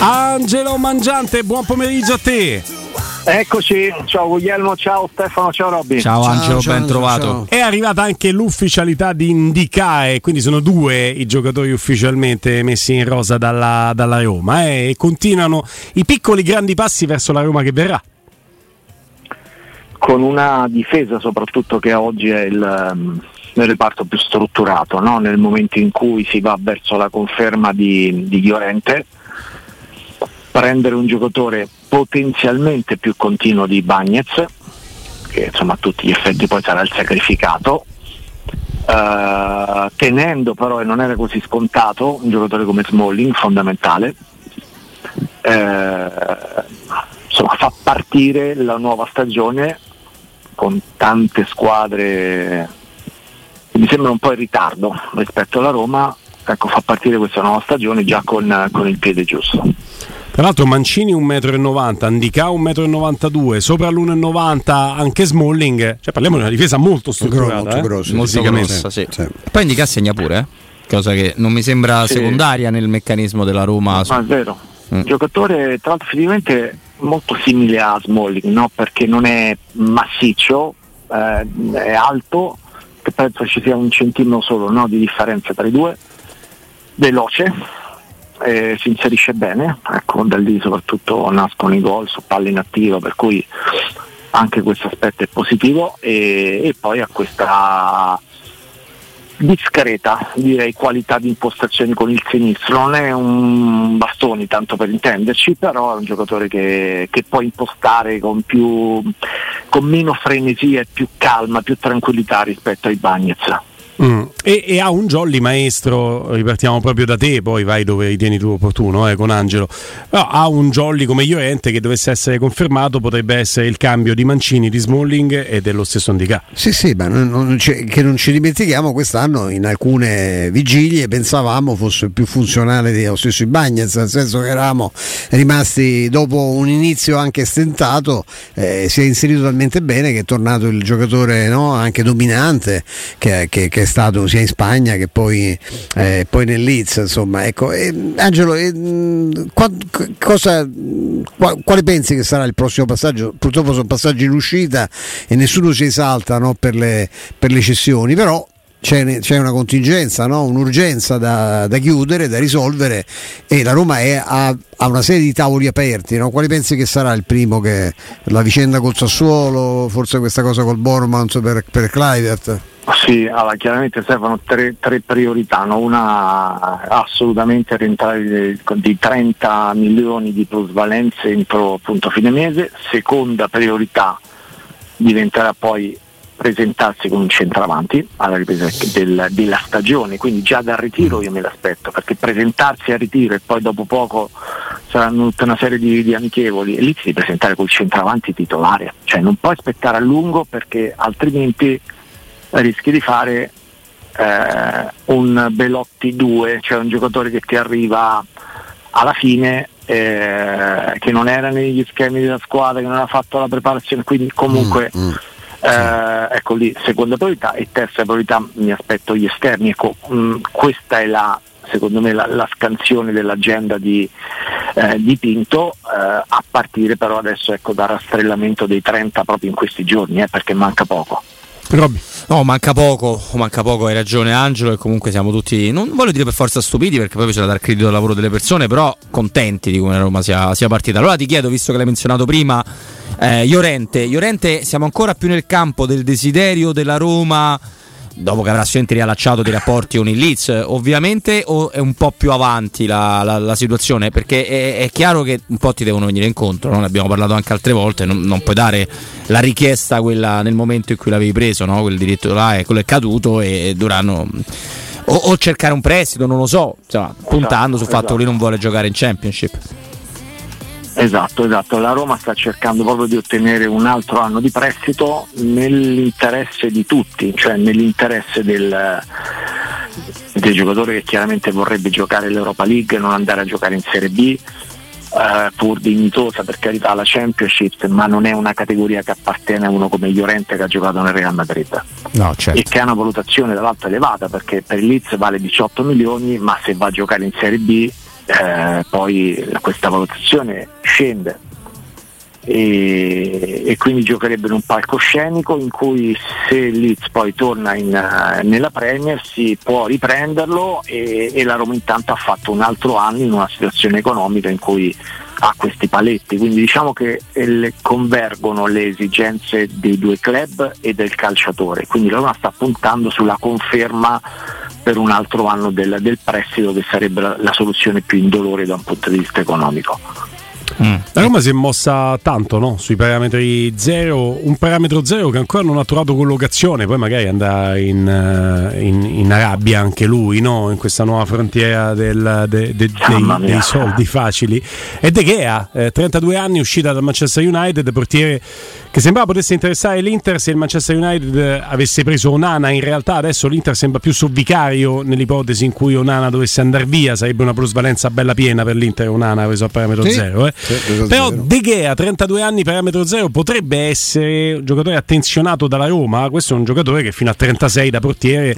Angelo Mangiante, buon pomeriggio a te. Eccoci, ciao Guglielmo, ciao Stefano, ciao Robby. Ciao Angelo, ciao, ben trovato. Ciao. È arrivata anche l'ufficialità di Indicae, quindi sono due i giocatori ufficialmente messi in rosa dalla, dalla Roma eh, e continuano i piccoli grandi passi verso la Roma che verrà. Con una difesa soprattutto che oggi è il, um, il reparto più strutturato, no? nel momento in cui si va verso la conferma di, di Llorente prendere un giocatore potenzialmente più continuo di Bagnez, che insomma a tutti gli effetti poi sarà il sacrificato, uh, tenendo però, e non era così scontato, un giocatore come Smalling, fondamentale, uh, insomma fa partire la nuova stagione con tante squadre che mi sembrano un po' in ritardo rispetto alla Roma, ecco, fa partire questa nuova stagione già con, con il piede giusto. Tra l'altro Mancini 1,90 m, Andicà 1,92 m, sopra l'1,90 anche Smalling, cioè parliamo di una difesa molto strutturata, molto, eh? grossa, molto grossa sì. Sì. Poi Andicà segna pure, eh? cosa che non mi sembra sì. secondaria nel meccanismo della Roma. Ma è vero, mm. giocatore tra l'altro fisicamente molto simile a Smalling, no? perché non è massiccio, eh, è alto, che penso ci sia un centimetro solo no? di differenza tra i due, veloce eh, si inserisce bene, ecco, da lì soprattutto nascono i gol su palle inattiva, per cui anche questo aspetto è positivo. E, e poi ha questa discreta direi qualità di impostazione con il sinistro. Non è un bastoni tanto per intenderci però è un giocatore che, che può impostare con, più, con meno frenesia e più calma più tranquillità rispetto ai Bagnez Mm. E, e, ha un jolly maestro, ripartiamo proprio da te, poi vai dove ritieni tu opportuno eh, con Angelo. Però ha un jolly come Llorente che dovesse essere confermato potrebbe essere il cambio di Mancini, di Smalling e dello stesso Andicà. Sì, sì, ma non, non che non ci dimentichiamo, quest'anno in alcune vigilie pensavamo fosse più funzionale dello stesso Ibagnez, nel senso che eravamo rimasti dopo un inizio anche stentato, eh, si è inserito talmente bene che è tornato il giocatore no, anche dominante che, che, che è stato sia in Spagna che poi, eh, poi nel Leeds. Insomma, ecco. E, Angelo, e, qua, cosa, qua, quale pensi che sarà il prossimo passaggio? Purtroppo sono passaggi in uscita e nessuno si esalta no, per, le, per le cessioni, però c'è, c'è, una contingenza, no? un'urgenza da, da, chiudere, da risolvere e la Roma è, ha, ha, una serie di tavoli aperti. No? Quali pensi che sarà il primo? Che, la vicenda col Sassuolo, forse questa cosa col Bormans per, per Clivert? Sì, allora, chiaramente servono tre, tre priorità, no? una assolutamente rientrare di 30 milioni di plusvalenze entro appunto fine mese, seconda priorità diventerà poi presentarsi con un centravanti alla ripresa del, della stagione, quindi già dal ritiro io me l'aspetto, perché presentarsi al ritiro e poi dopo poco saranno tutta una serie di, di amichevoli e lì si deve presentare col centravanti titolare, cioè non puoi aspettare a lungo perché altrimenti rischi di fare eh, un Belotti 2, cioè un giocatore che ti arriva alla fine eh, che non era negli schemi della squadra, che non aveva fatto la preparazione, quindi comunque mm, mm, eh, ecco lì seconda priorità. E terza priorità mi aspetto gli esterni, ecco, mh, mm, questa è la secondo me la, la scansione dell'agenda di, eh, di Pinto eh, a partire però adesso ecco, dal rastrellamento dei 30 proprio in questi giorni eh, perché manca poco. Robby. No, manca poco, manca poco, hai ragione Angelo e comunque siamo tutti, non voglio dire per forza stupiti perché poi bisogna dar credito al lavoro delle persone, però contenti di come la Roma sia, sia partita. Allora ti chiedo, visto che l'hai menzionato prima, eh, Iorente, Iorente siamo ancora più nel campo del desiderio della Roma dopo che avrà sicuramente riallacciato dei rapporti con il Leeds, ovviamente, o è un po' più avanti la, la, la situazione? Perché è, è, chiaro che un po' ti devono venire incontro, no? ne abbiamo parlato anche altre volte, non, non, puoi dare la richiesta quella nel momento in cui l'avevi preso, no? quel diritto là, è, quello è caduto e dovranno... O, o, cercare un prestito, non lo so, insomma, puntando sul fatto esatto. che lui non vuole giocare in Championship. Esatto, esatto. La Roma sta cercando proprio di ottenere un altro anno di prestito nell'interesse di tutti, cioè nell'interesse del, del giocatore che chiaramente vorrebbe giocare l'Europa League, non andare a giocare in Serie B, Uh, pur dignitosa per carità la Championship, ma non è una categoria che appartiene a uno come Llorente che ha giocato nel Real Madrid no, certo. e che ha una valutazione dall'alto elevata perché per il Leeds vale 18 milioni, ma se va a giocare in Serie B eh, poi questa valutazione scende. E, e, quindi giocherebbe in un palcoscenico in cui se Leeds poi torna in, uh, nella Premier si può riprenderlo e, e la Roma intanto ha fatto un altro anno in una situazione economica in cui ha questi paletti, quindi diciamo che le, convergono le esigenze dei due club e del calciatore, quindi la Roma sta puntando sulla conferma per un altro anno del, del prestito che sarebbe la, la soluzione più indolore da un punto di vista economico. Mm. La Roma si è mossa tanto no? sui parametri zero, un parametro zero che ancora non ha trovato collocazione, poi magari andrà in, eh, in, in Arabia anche lui, no? in questa nuova frontiera del, de, de, dei, dei, soldi facili. E De Gea, eh, 32 anni, uscita dal Manchester United, portiere che sembrava potesse interessare l'Inter se il Manchester United avesse preso Onana, in realtà adesso l'Inter sembra più sovvicario nell'ipotesi in cui Onana dovesse andare via, sarebbe una plusvalenza bella piena per l'Inter Onana preso a parametro sì, zero. Eh. Sì, Però. De Gea, 32 anni, parametro zero, potrebbe essere un giocatore attenzionato dalla Roma, questo è un giocatore che fino a 36 da portiere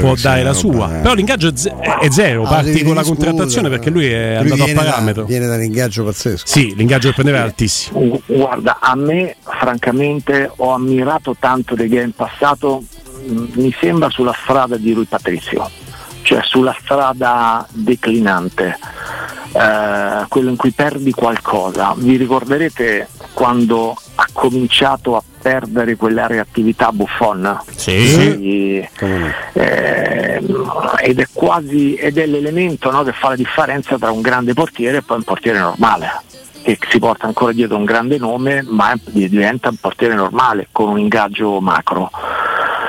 può dare la sua. Però l'ingaggio è, z- è zero, ah, parti con la contrattazione perché lui è lui andato a parametro. Da, viene dall'ingaggio pazzesco. Sì, l'ingaggio che prendeva è altissimo. Guarda, a me francamente ho ammirato tanto De Gea in passato, mm, mi sembra sulla strada di Rui Patrizio, cioè sulla strada declinante, eh, quello in cui perdi qualcosa. Vi ricorderete quando ha cominciato a perdere quella reattività Buffon? Sì. Quindi, eh, ed è quasi ed è l'elemento no, che fa la differenza tra un grande portiere e poi un portiere normale che si porta ancora dietro un grande nome ma diventa un portiere normale con un ingaggio macro.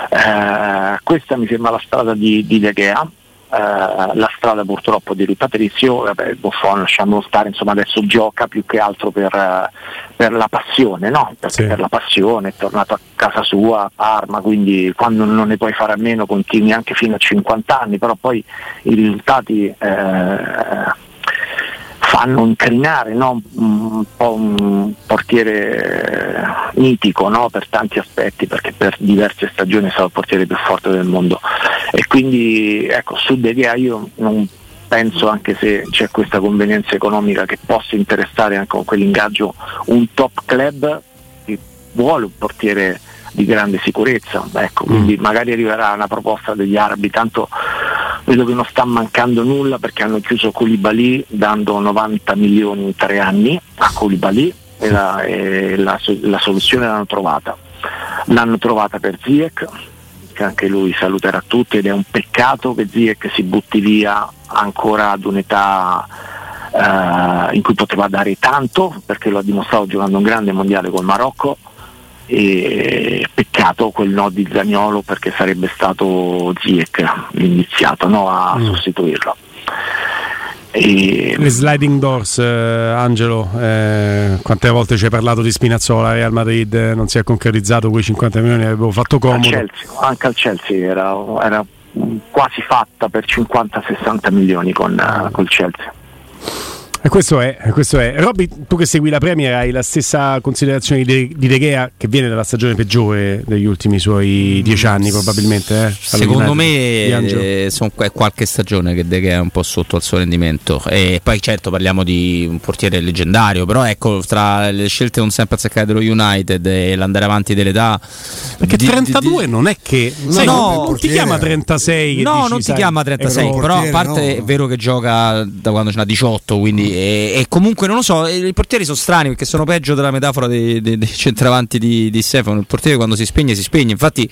Eh, questa mi sembra la strada di, di De Gea. Uh, la strada purtroppo di Patrizio, vabbè, Buffon lasciamolo stare, insomma adesso gioca più che altro per, uh, per la passione, no? Perché sì. per la passione è tornato a casa sua, a Parma, quindi quando non ne puoi fare a meno continui anche fino a 50 anni, però poi i risultati uh, fanno incrinare no? un po' un portiere mitico no? per tanti aspetti perché per diverse stagioni è stato il portiere più forte del mondo e quindi ecco su De Gea io non penso anche se c'è questa convenienza economica che possa interessare anche con quell'ingaggio un top club che vuole un portiere di grande sicurezza ecco, quindi mm. magari arriverà una proposta degli arabi tanto vedo che non sta mancando nulla perché hanno chiuso Koulibaly dando 90 milioni in tre anni a Koulibaly e la, e la, la soluzione l'hanno trovata. L'hanno trovata per Ziek, che anche lui saluterà tutti ed è un peccato che Ziek si butti via ancora ad un'età eh, in cui poteva dare tanto perché lo ha dimostrato giocando un grande mondiale col Marocco e peccato quel no di Zagnolo perché sarebbe stato Ziek l'iniziato no, a mm. sostituirlo. E... Le sliding doors, eh, Angelo, eh, quante volte ci hai parlato di Spinazzola Real Madrid, eh, non si è concretizzato quei 50 milioni, avevo fatto comodo. Al Chelsea, anche al Chelsea era, era quasi fatta per 50-60 milioni con, uh, col Chelsea. E questo è, questo è. Robby, tu che segui la Premier hai la stessa considerazione di, De, Gea che viene dalla stagione peggiore degli ultimi suoi dieci anni probabilmente? Eh? Secondo me eh, sono qualche stagione che De Gea è un po' sotto al suo rendimento e poi certo parliamo di un portiere leggendario, però ecco tra le scelte non sempre azzeccate dello United e l'andare avanti dell'età perché di, 32 di, non è che sai, no, non ti chiama 36 no dici, non ti sai, chiama 36 però a parte no. è vero che gioca da quando ce n'ha 18 quindi e, e, comunque non lo so, i portieri sono strani perché sono peggio della metafora dei, dei, dei centravanti di, di, Stefano. Il portiere quando si spegne si spegne. Infatti,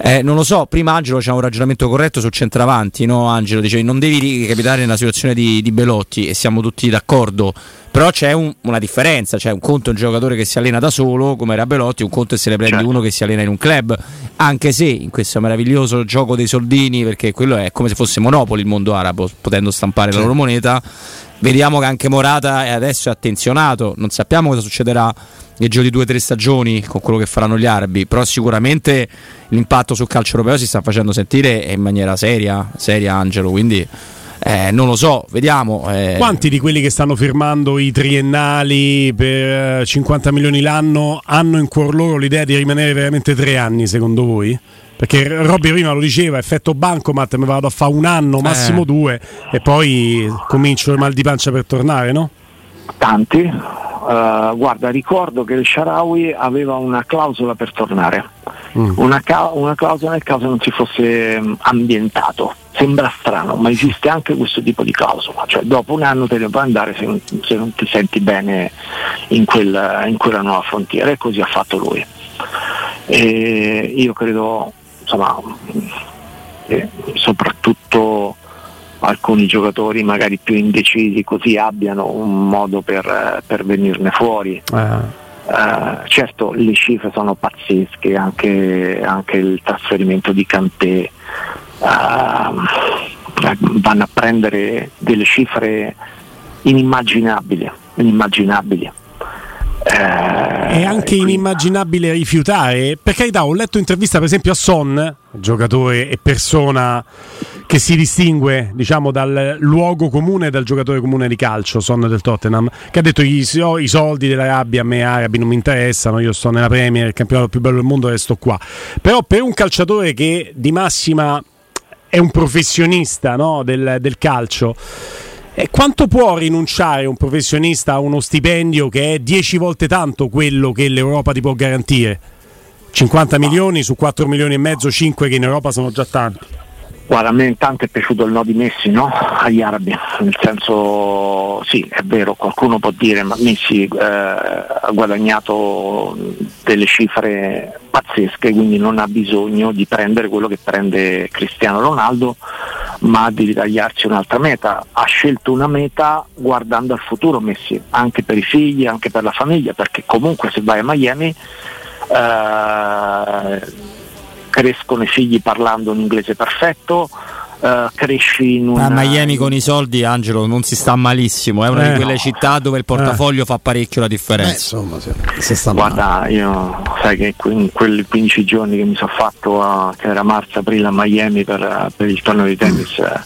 eh, non lo so, prima Angelo c'era un ragionamento corretto sul centravanti, no Angelo? Dicevi non devi capitare nella situazione di, di Belotti e siamo tutti d'accordo. Però c'è un, una differenza, c'è un conto un giocatore che si allena da solo, come era Belotti, un conto è se ne prendi certo. uno che si allena in un club, anche se in questo meraviglioso gioco dei soldini, perché quello è come se fosse Monopoli il mondo arabo, potendo stampare certo. la loro moneta, Vediamo che anche Morata è adesso è attenzionato, non sappiamo cosa succederà giro di due o tre stagioni con quello che faranno gli arabi, però sicuramente l'impatto sul calcio europeo si sta facendo sentire in maniera seria, seria Angelo, quindi eh, non lo so, vediamo. Eh. Quanti di quelli che stanno firmando i triennali per 50 milioni l'anno hanno in cuor loro l'idea di rimanere veramente tre anni, secondo voi? Perché Robby prima lo diceva, effetto bancomat, mi vado a fare un anno, massimo Eh. due, e poi comincio il mal di pancia per tornare, no? Tanti. Eh, guarda, ricordo che il Sharawi aveva una clausola per tornare, una, ca- una clausola nel caso non si fosse mm, ambientato. Sembra strano, ma esiste anche questo tipo di clausola, cioè dopo un anno te ne puoi andare se non, se non ti senti bene in, quel- in quella nuova frontiera e così ha fatto lui. E io credo, insomma, che soprattutto alcuni giocatori magari più indecisi così abbiano un modo per, eh, per venirne fuori. Eh, Eh, certo le cifre sono pazzesche, anche, anche il trasferimento di Cantè eh, vanno a prendere delle cifre inimmaginabili, inimmaginabili. Eh, È anche inimmaginabile rifiutare. Per carità, ho letto intervista per esempio a Son, giocatore e persona che si distingue diciamo dal luogo comune dal giocatore comune di calcio, Son del Tottenham, che ha detto i, so- i soldi dell'Arabia a me arabi non mi interessano, io sto nella Premier, il campionato più bello del mondo e sto qua. Però per un calciatore che di massima è un professionista no, del, del calcio. E quanto può rinunciare un professionista a uno stipendio che è 10 volte tanto quello che l'Europa ti può garantire? 50 milioni su 4 milioni e mezzo, 5 che in Europa sono già tanti. Guarda, a me intanto è piaciuto il no di Messi no? agli arabi, nel senso sì, è vero, qualcuno può dire ma Messi eh, ha guadagnato delle cifre pazzesche, quindi non ha bisogno di prendere quello che prende Cristiano Ronaldo, ma di ritagliarsi un'altra meta. Ha scelto una meta guardando al futuro Messi, anche per i figli, anche per la famiglia, perché comunque se vai a Miami eh, crescono i figli parlando un inglese perfetto, eh, cresci in una... A Miami con i soldi, Angelo, non si sta malissimo. È una Eh, di quelle no. città dove il portafoglio fa parecchio la Eh, differenza. insomma, se, se sta male. Guarda, io sai che in quei 15 giorni che mi sono fatto, a, che era marzo-aprile a Miami per, per il torneo di tennis, eh,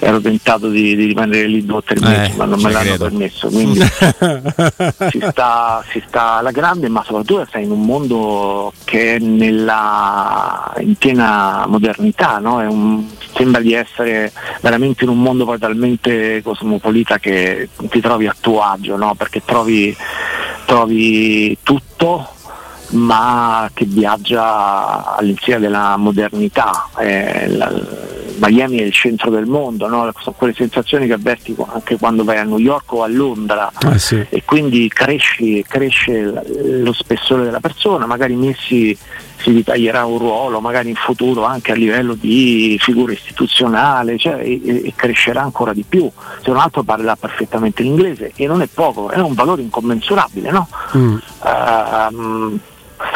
ero tentato di, di rimanere lì due o tre mesi, Eh, ma non me l'hanno credo. permesso. Quindi si, sta, si sta alla grande, ma soprattutto sei in un mondo che è nella, in piena modernità, no? È un- sembra di essere veramente in un mondo poi talmente cosmopolita che ti trovi a tuo agio, no? perché trovi, trovi tutto ma che viaggia all'insieme della modernità. Eh, la- Miami è il centro del mondo, no? sono quelle sensazioni che avverti anche quando vai a New York o a Londra Eh sì. e quindi cresci, cresce lo spessore della persona, magari Messi si ritaglierà un ruolo, magari in futuro anche a livello di figura istituzionale, cioè, e, e- crescerà ancora di più. Se non altro parlerà perfettamente l'inglese e non è poco, è un valore incommensurabile, no? Mm. Ehm,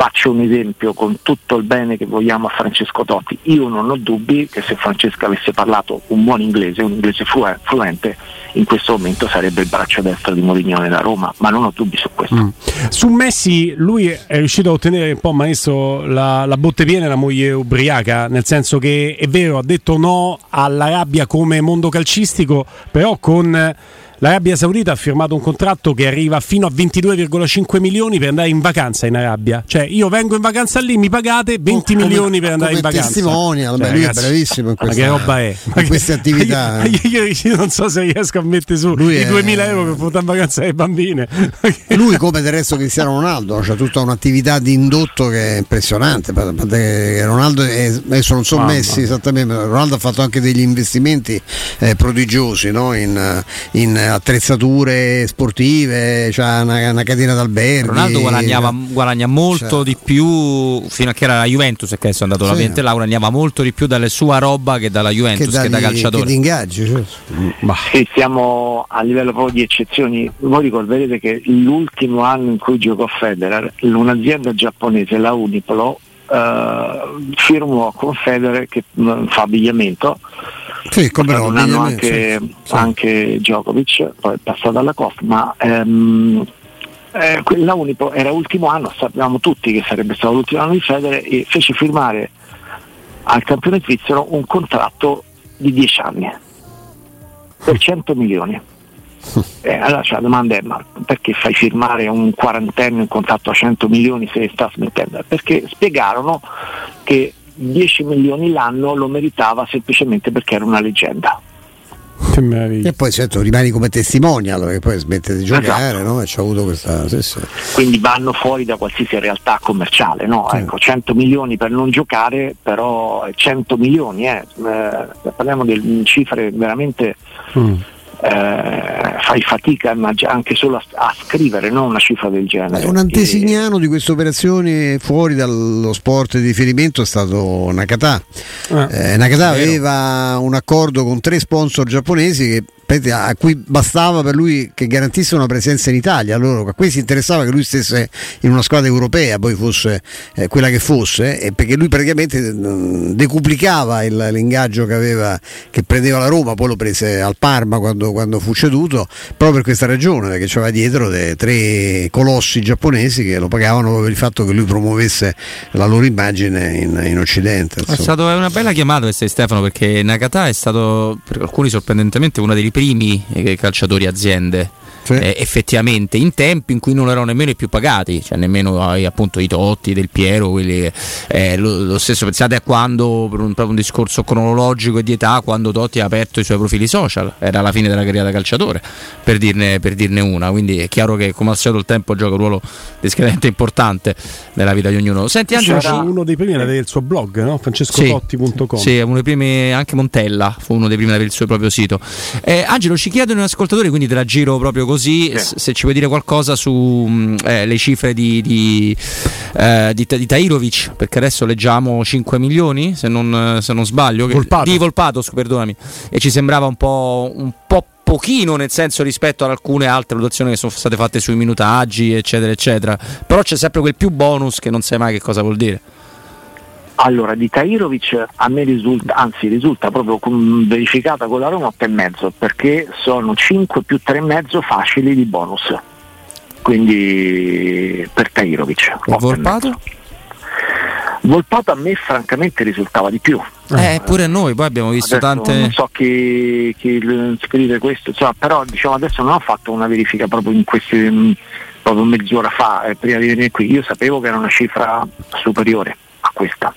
faccio un esempio con tutto il bene che vogliamo a Francesco Totti. Io non ho dubbi che se Francesco avesse parlato un buon inglese, un inglese flue- fluente, in questo momento sarebbe il braccio destro di Mourinho da Roma, ma non ho dubbi su questo. Mm. Su Messi lui è riuscito a ottenere un po' maestro la, la botte piena e la moglie ubriaca, nel senso che è vero, ha detto no all'Arabia come mondo calcistico, però con l'Arabia Saudita ha firmato un contratto che arriva fino a 22,5 milioni per andare in vacanza in Arabia. Cioè io vengo in vacanza lì, mi pagate 20 Come- milioni per andare in vacanza. testimonial, beh, lui è bravissimo in ma questa- che roba è? in queste attività. Io, io- io non so se riesco a mettere su Lui i è- 2000 euro per portare in vacanza le bambine. Lui come del resto Cristiano Ronaldo c'ha tutta un'attività di indotto che è impressionante Ronaldo è, adesso non so Mamma. messi esattamente ma Ronaldo ha fatto anche degli investimenti eh, prodigiosi no? in, in attrezzature sportive c'ha una, una catena d'alberghi Ronaldo guadagnava, guadagna molto Cioè- di più fino a che era la Juventus e che adesso è andato Sì. ovviamente là, guadagnava molto di più dalle sua roba che dalla Juventus che, da dagli- calciatore. che di ingaggi certo. Ma Sì, siamo a livello proprio di eccezioni. Voi ricorderete che l'ultimo anno in cui giocò Federer, un'azienda giapponese, la Uniplo, eh, firmò con Federer che mh, fa abbigliamento Sì, come no, un anno ovviamente, anche, sì, sì. anche Djokovic, poi è passato alla COF, ma ehm, eh, que- la Unipo era ultimo anno, sapevamo tutti che sarebbe stato l'ultimo anno di Federer e fece firmare al campione svizzero un contratto di 10 anni per 100 milioni. Eh, allora cioè, la domanda è ma perché fai firmare un quarantenne un contratto a 100 milioni se sta smettendo? Perché spiegarono che 10 milioni l'anno lo meritava semplicemente perché era una leggenda. E poi certo rimani come testimonial perché poi smette di giocare Esatto. no? e ci ha avuto questa sì, sì. Quindi vanno fuori da qualsiasi realtà commerciale, no? Sì. Ecco, 100 milioni per non giocare, però 100 milioni, eh, eh, parliamo di cifre veramente Mm. Eh, fai fatica anche solo a, a scrivere no? una cifra del genere. Eh, un antesignano di queste operazioni fuori dallo sport di riferimento è stato Nakata. Ah, Eh, Nakata aveva un accordo con tre sponsor giapponesi che a cui bastava per lui che garantisse una presenza in Italia. Allora, a questi interessava che lui stesse in una squadra europea, poi fosse eh, quella che fosse, e perché lui praticamente mm, decuplicava il- l'ingaggio che, aveva, che prendeva la Roma, poi lo prese al Parma quando, quando fu ceduto, proprio per questa ragione, perché c'aveva dietro dei tre colossi giapponesi che lo pagavano proprio per il fatto che lui promuovesse la loro immagine in, in Occidente. È insomma. è una bella chiamata questa di Stefano perché Nakata è stato per alcuni sorprendentemente uno dei primi eh, calciatori aziende. Sì. eh, effettivamente in tempi in cui non erano nemmeno i più pagati, cioè nemmeno eh, appunto i Totti, del Piero, quelli, eh, lo, lo stesso pensate a quando, per un, proprio un discorso cronologico e di età, quando Totti ha aperto i suoi profili social, era la fine della carriera da calciatore, per dirne, per dirne una, quindi è chiaro che come al solito il tempo gioca un ruolo discretamente importante nella vita di ognuno. Senti Angelo, C'era ci- uno dei primi ad avere il suo blog, no? francescototti.com. sì, uno dei primi, anche Montella fu uno dei primi ad avere il suo proprio sito. Eh, Angelo, ci chiedono gli ascoltatori, quindi te la giro proprio così, s- se ci puoi dire qualcosa sulle cifre di, di, eh, di, di Tairovic, perché adesso leggiamo 5 milioni, se non, se non sbaglio, Volpato. di Volpato, perdonami, e ci sembrava un po', un po' pochino nel senso rispetto ad alcune altre valutazioni che sono state fatte sui minutaggi eccetera eccetera però c'è sempre quel più bonus che non sai mai che cosa vuol dire Allora, di Tairovic a me risulta, anzi risulta proprio verificata con la Roma 8,5 perché sono 5 più 3,5 facili di bonus. Quindi per Tairovic. 8,5. Volpato? Volpato a me francamente risultava di più. Eh, pure noi, poi abbiamo visto Adesso tante. Non so chi, chi scrive questo, insomma, però diciamo adesso non ho fatto una verifica proprio in questi proprio mezz'ora fa, eh, prima di venire qui. Io sapevo che era una cifra superiore a questa.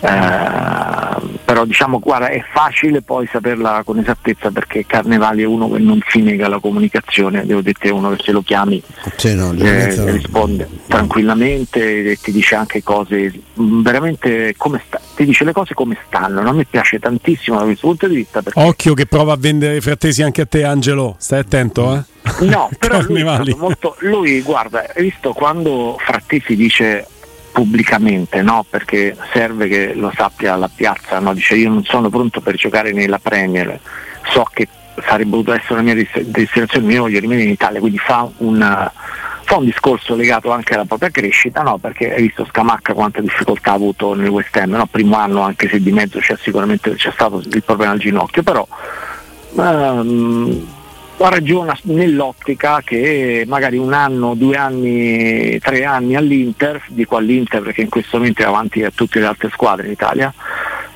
Eh, però diciamo guarda è facile poi saperla con esattezza perché Carnevali è uno che non si nega alla comunicazione, devo dire è uno che se lo chiami Sì, no, eh, risponde tranquillamente e ti dice anche cose mh, veramente come sta, ti dice le cose come stanno. no? A me piace tantissimo da questo punto di vista perché Occhio che prova a vendere i frattesi anche a te, Angelo. Stai attento, eh? no, però lui, molto, lui guarda, hai visto quando Frattesi dice pubblicamente, no? perché serve che lo sappia la piazza, no? dice io non sono pronto per giocare nella Premier, so che sarebbe potuta essere la mia dest- destinazione, io voglio rimanere in Italia, quindi fa un, fa un discorso legato anche alla propria crescita, no? perché hai visto Scamacca quanta difficoltà ha avuto nel West Ham, no? primo anno anche se di mezzo c'è sicuramente c'è stato il problema al ginocchio, però ehm, ragiona nell'ottica che magari un anno, due anni, tre anni all'Inter, dico all'Inter perché in questo momento è avanti a tutte le altre squadre in Italia,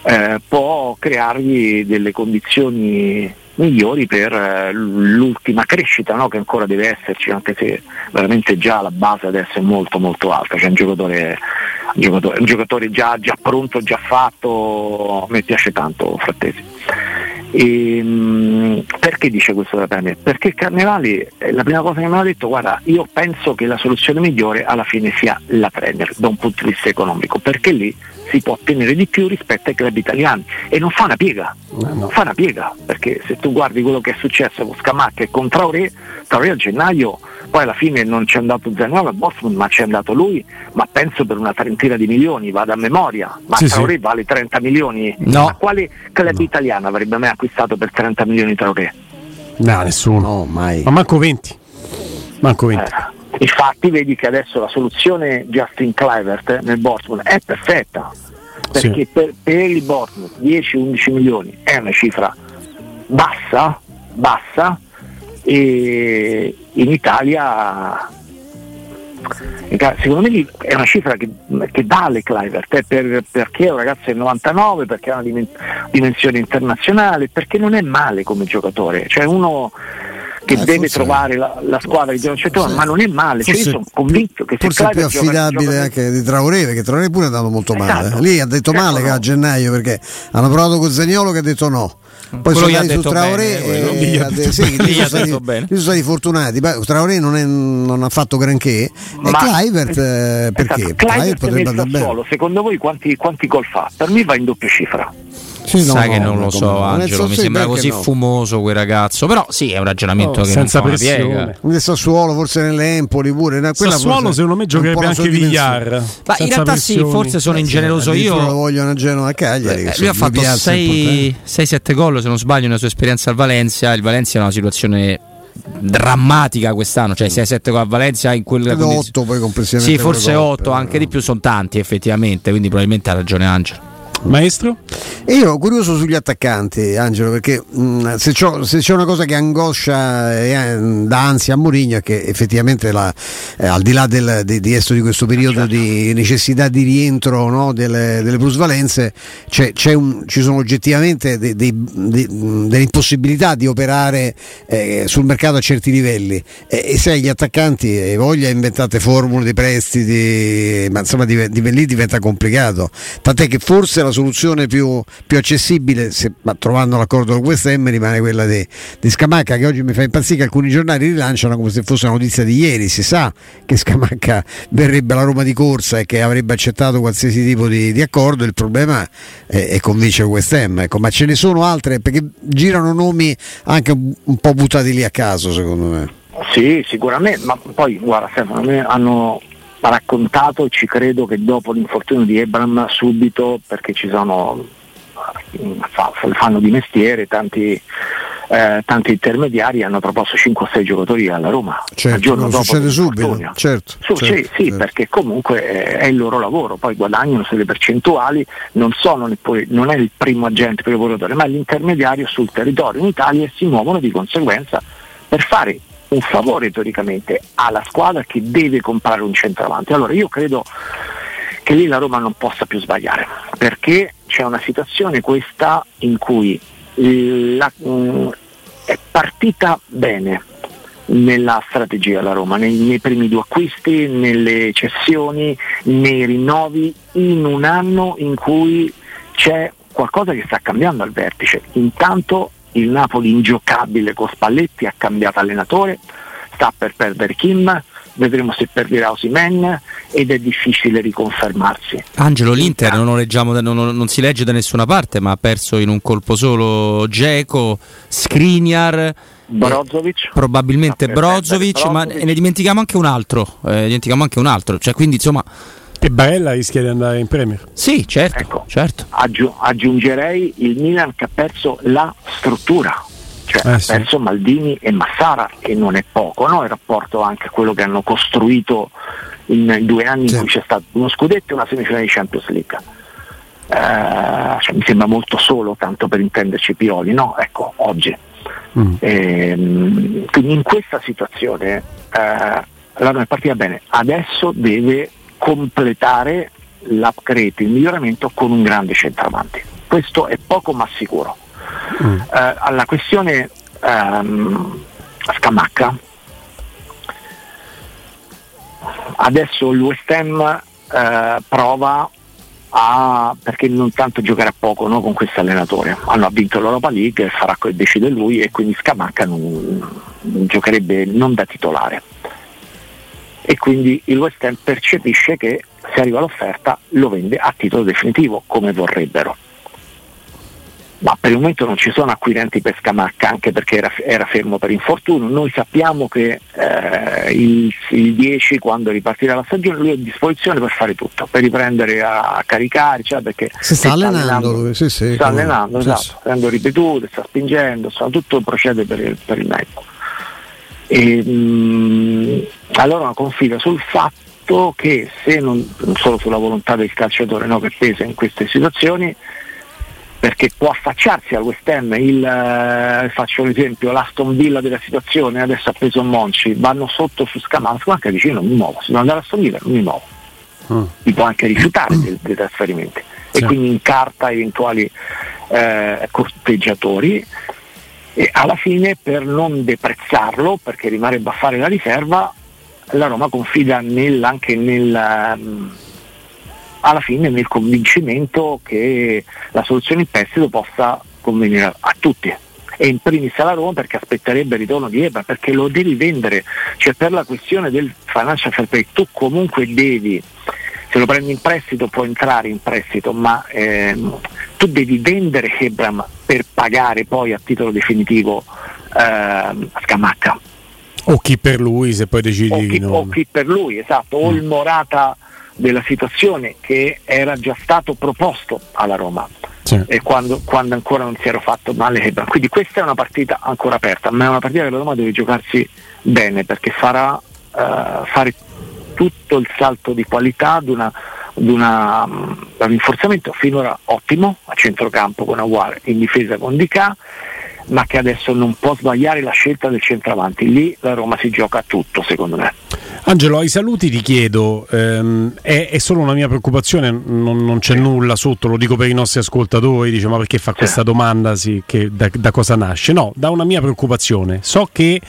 eh, può creargli delle condizioni migliori per eh, l'ultima crescita no? che ancora deve esserci, anche se veramente già la base adesso è molto molto alta, c'è un giocatore, un giocatore, un giocatore già, già pronto, già fatto, me piace tanto Frattesi. E, mh, perché dice questo da Premier? Perché Carnevali, eh, la prima cosa che mi ha detto, guarda, io penso che la soluzione migliore alla fine sia la Premier da un punto di vista economico, perché lì si può ottenere di più rispetto ai club italiani e non fa una piega, non fa una piega, perché se tu guardi quello che è successo con Scamacca e con Traoré, Traoré a gennaio poi alla fine non c'è andato Zaniolo a Boston, ma c'è andato lui, ma penso per una trentina di milioni, vado a memoria, ma Sì, Traoré sì. vale 30 milioni, No. ma quale club italiano avrebbe mai acquistato per 30 milioni Traoré? No, nessuno. No, mai. Ma manco 20. Manco 20. Eh, infatti vedi che adesso la soluzione Justin Clivert nel Bournemouth è perfetta perché Sì. per, per il Bournemouth 10-11 milioni è una cifra bassa, bassa e in Italia secondo me è una cifra che, che vale Clivert eh, per- perché è un ragazzo del 99 perché ha una dimen- dimensione internazionale perché non è male come giocatore cioè uno che eh, deve trovare la, la, squadra di Giorgio ma non è male, cioè, io sono convinto che forse è più affidabile gioca, anche di Traoré, perché Traoré pure è andato molto male. Esatto. Lì ha detto certo male no. a gennaio perché hanno provato con Zagnolo che ha detto no. Poi quello sono andati su Traoré bene, e, e, eh, sì, lì sono, stati, sono stati fortunati. Traoré non, è, non, ha fatto granché. Ma, e Clivert eh, perché? Esatto. Clivert potrebbe andare bene. Secondo voi quanti, quanti gol fa? Per me va in doppia cifra. Sì, Sai no, che non lo so, Angelo. Mi sembra così no. fumoso quel ragazzo. Però sì, è un ragionamento oh, che senza non pressione. Nel Sassuolo, forse nell'Empoli pure. Sassuolo, secondo me, giocherebbe anche Villar. Ma in realtà sì, forse sono eh, ingeneroso io. Lo vogliono a Genoa a Cagliari. Eh, lui ha fatto 6-7 gol, se non sbaglio, nella sua esperienza al Valencia. Il Valencia è una situazione drammatica quest'anno, cioè 6-7 gol a Valencia in quella condizione. 8 poi complessivamente. Sì, forse 8, anche di più sono tanti effettivamente, quindi probabilmente ha ragione Angelo. Maestro? Io curioso sugli attaccanti, Angelo, perché mh, mm, se, se, c'è una cosa che angoscia e eh, dà ansia a Mourinho è che effettivamente la, eh, al di là del, di, di, di, questo periodo di necessità di rientro no, delle, delle, plusvalenze, c'è, c'è un, ci sono oggettivamente dei, dei, dei, delle impossibilità di operare eh, sul mercato a certi livelli e, e se gli attaccanti hai voglia inventate formule di prestiti, ma insomma di, di lì diventa complicato. Tant'è che forse la soluzione più, più accessibile, se, ma trovando l'accordo con West Ham, rimane quella di, di Scamacca che oggi mi fa impazzire che alcuni giornali rilanciano come se fosse una notizia di ieri. Si sa che Scamacca verrebbe alla Roma di corsa e che avrebbe accettato qualsiasi tipo di, di accordo. Il problema è, è convincere West Ham, ecco. ma ce ne sono altre perché girano nomi anche un, po' buttati lì a caso, secondo me. Sì, sicuramente, ma poi guarda Stefano, hanno raccontato e ci credo che dopo l'infortunio di Ebram subito, perché ci sono fanno di mestiere tanti, eh, tanti intermediari hanno proposto 5-6 giocatori alla Roma certo, il giorno dopo succede subito certo, Su, certo, sì, sì certo. perché comunque è il loro lavoro poi guadagnano sulle percentuali non, sono, non è il primo agente per il lavoratore ma è l'intermediario sul territorio in Italia e si muovono di conseguenza per fare un favore teoricamente alla squadra che deve comprare un centravanti. Allora io credo che lì la Roma non possa più sbagliare, perché c'è una situazione questa in cui la, mh, mm, è partita bene nella strategia la Roma, nei, nei, primi due acquisti, nelle cessioni, nei rinnovi, in un anno in cui c'è qualcosa che sta cambiando al vertice. Intanto il Napoli ingiocabile con Spalletti ha cambiato allenatore, sta per perdere Kim, vedremo se perderà Osimen ed è difficile riconfermarsi. Angelo, l'Inter non, leggiamo, non, non, si legge da nessuna parte, ma ha perso in un colpo solo Geco, Skriniar. Brozovic. Eh, probabilmente Brozovic, Brozovic, ma ne dimentichiamo anche un altro. Eh, dimentichiamo anche un altro. Cioè, quindi insomma e Barella rischia di andare in Premier. Sì, certo. Ecco, certo. Aggi- aggiungerei il Milan che ha perso la struttura. Cioè eh, ha sì. perso Maldini e Massara, che non è poco, no? il rapporto anche a quello che hanno costruito in due anni sì. in cui c'è stato uno scudetto e una semifinale di Champions League. Eh, cioè, mi sembra molto solo, tanto per intenderci Pioli, no? Ecco, oggi. Mm. Ehm, quindi in questa situazione eh, la Roma è partita bene, adesso deve completare l'upgrade, il miglioramento con un grande centravanti. Questo è poco ma sicuro. Mm. Eh, alla questione ehm, Scamacca, adesso West Ham eh, prova a, perché non tanto giocherà poco no, con questo allenatore. Hanno vinto l'Europa League, farà decide lui e quindi Scamacca non, non giocherebbe non da titolare e quindi il West Ham percepisce che se arriva l'offerta lo vende a titolo definitivo come vorrebbero. Ma per il momento non ci sono acquirenti per Scamacca anche perché era, era fermo per infortunio. Noi sappiamo che eh, il, il, 10 quando ripartirà la stagione lui è a disposizione per fare tutto, per riprendere a caricare, cioè perché si sta allenando, allenando lui, sì, sì, sta allenando, esatto, prendo ripetute, sta spingendo, sta, tutto procede per il, per il medico. E, mh, mm, allora confida sul fatto che se non, non, solo sulla volontà del calciatore no, che pesa in queste situazioni, perché può affacciarsi al West Ham, il, eh, faccio l'esempio, l'Aston Villa della situazione, adesso ha preso Monci, vanno sotto su Scamansco, anche dice non mi muovo, se devo andare a Aston Villa non mi muovo. Mm. Mi può anche rifiutare dei, dei trasferimenti sì. e quindi incarta eventuali eh, corteggiatori E alla fine per non deprezzarlo, perché rimarrebbe a fare la riserva, la Roma confida nel, anche nel, um, alla fine nel convincimento che la soluzione in prestito possa convenire a, tutti. E in primis alla Roma perché aspetterebbe il ritorno di Ebra perché lo devi vendere, cioè per la questione del financial fair play tu comunque devi, se lo prendi in prestito può entrare in prestito, ma ehm, tu devi vendere Ebram per pagare poi a titolo definitivo ehm, Scamacca. O chi per lui se poi decidi o chi, non... o chi per lui, esatto, mm. o il Morata della situazione che era già stato proposto alla Roma sì. e quando, quando, ancora non si era fatto male Hebron. Quindi questa è una partita ancora aperta, ma è una partita che la Roma deve giocarsi bene perché farà uh, fare tutto il salto di qualità ad una, una, um, un rinforzamento finora ottimo a centrocampo con Aguare, in difesa con Dica ma che adesso non può sbagliare la scelta del centravanti. Lì la Roma si gioca tutto, secondo me. Angelo, ai saluti ti chiedo, ehm, è, è, solo una mia preoccupazione, non, non c'è sì. nulla sotto, lo dico per i nostri ascoltatori, dice ma perché fa sì. questa domanda, sì, che, da, da cosa nasce? No, da una mia preoccupazione. So che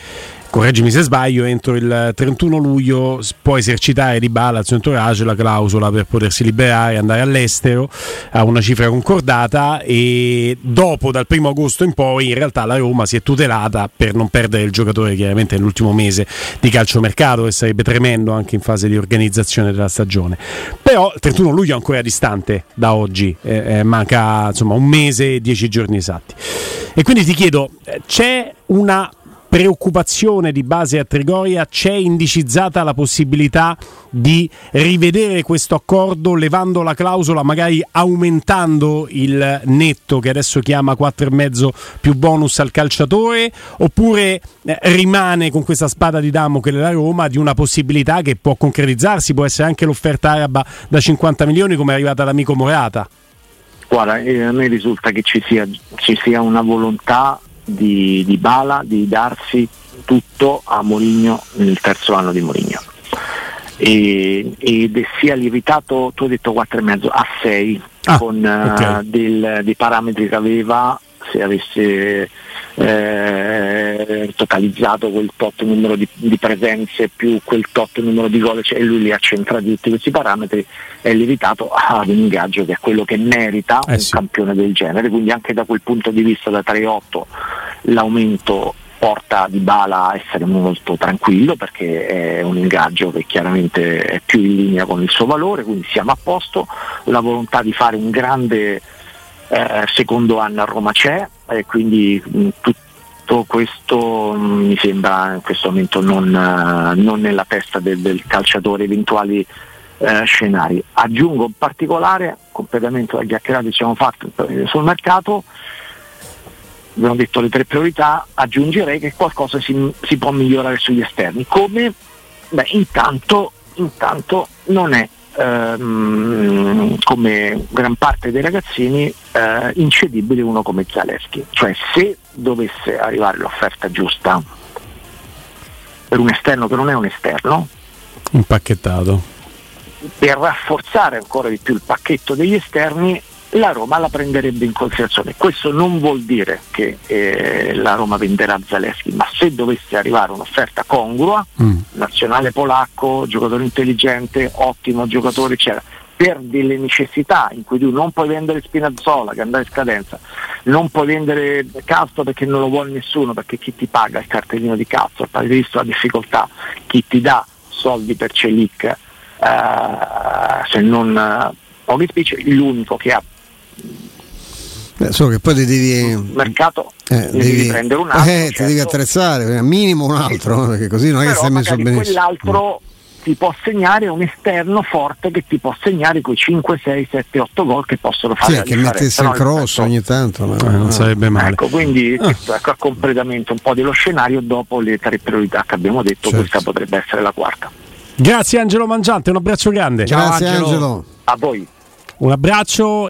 correggimi se sbaglio, entro il 31 luglio può esercitare di bala al suo entourage la clausola per potersi liberare, andare all'estero a una cifra concordata e dopo dal 1 agosto in poi in realtà la Roma si è tutelata per non perdere il giocatore chiaramente nell'ultimo mese di calciomercato che sarebbe tremendo anche in fase di organizzazione della stagione. Però il 31 luglio è ancora distante da oggi, eh, eh, manca insomma un mese e dieci giorni esatti. E quindi ti chiedo, eh, c'è una preoccupazione di base a Trigoria c'è indicizzata la possibilità di rivedere questo accordo levando la clausola, magari aumentando il netto che adesso chiama 4,5 più bonus al calciatore, oppure eh, rimane con questa spada di Damocle la Roma di una possibilità che può concretizzarsi, può essere anche l'offerta araba da 50 milioni come è arrivata l'amico Morata? Guarda, eh, a me risulta che ci sia, ci sia una volontà di, di Bala di darsi tutto a Moligno nel terzo anno di Moligno ed sia lievitato, tu hai detto 4,5 a 6 ah, con okay. uh, del, dei parametri che aveva se avesse eh, totalizzato quel tot numero di, di, presenze più quel tot numero di gol cioè lui li ha centrati tutti questi parametri è lievitato ad un ingaggio che è quello che merita eh un sì. campione del genere quindi anche da quel punto di vista da 3-8 l'aumento porta Di Bala a essere molto tranquillo perché è un ingaggio che chiaramente è più in linea con il suo valore, quindi siamo a posto, la volontà di fare un grande eh, secondo anno a Roma c'è e quindi mh, tutto questo mh, mi sembra in questo momento non, uh, non nella testa del, del calciatore eventuali uh, scenari. Aggiungo in particolare, completamente la chiacchierata che ci siamo fatto sul mercato, abbiamo detto le tre priorità, aggiungerei che qualcosa si, si può migliorare sugli esterni. Come? Beh, intanto, intanto non è ehm, come gran parte dei ragazzini eh, incedibile uno come Zaleschi. Cioè se dovesse arrivare l'offerta giusta per un esterno che non è un esterno, impacchettato. Per rafforzare ancora di più il pacchetto degli esterni la Roma la prenderebbe in considerazione. Questo non vuol dire che eh, la Roma venderà Zaleschi, ma se dovesse arrivare un'offerta congrua, mm. nazionale polacco, giocatore intelligente, ottimo giocatore, eccetera, per delle necessità in cui tu non puoi vendere Spinazzola che andrà in scadenza, non puoi vendere Castro perché non lo vuole nessuno, perché chi ti paga il cartellino di Castro, hai visto la difficoltà, chi ti dà soldi per Celic, eh, se non eh, pochi spicci, l'unico che ha Beh, solo che poi ti devi. mercato eh, devi, devi, prendere un altro. Eh, certo. ti devi certo. attrezzare, minimo un altro, perché così non è che stai messo benissimo. Quell'altro mm. ti può segnare un esterno forte che ti può segnare quei 5, 6, 7, 8 gol che possono fare. Sì, che mettesse il cross ogni tanto, ma eh, non sarebbe male. Ecco, quindi ah. questo ecco, a completamento un po' dello scenario dopo le tre priorità che abbiamo detto, certo. questa potrebbe essere la quarta. Grazie Angelo Mangiante, un abbraccio grande. Ciao Grazie Angelo. Angelo. A voi. Un abbraccio.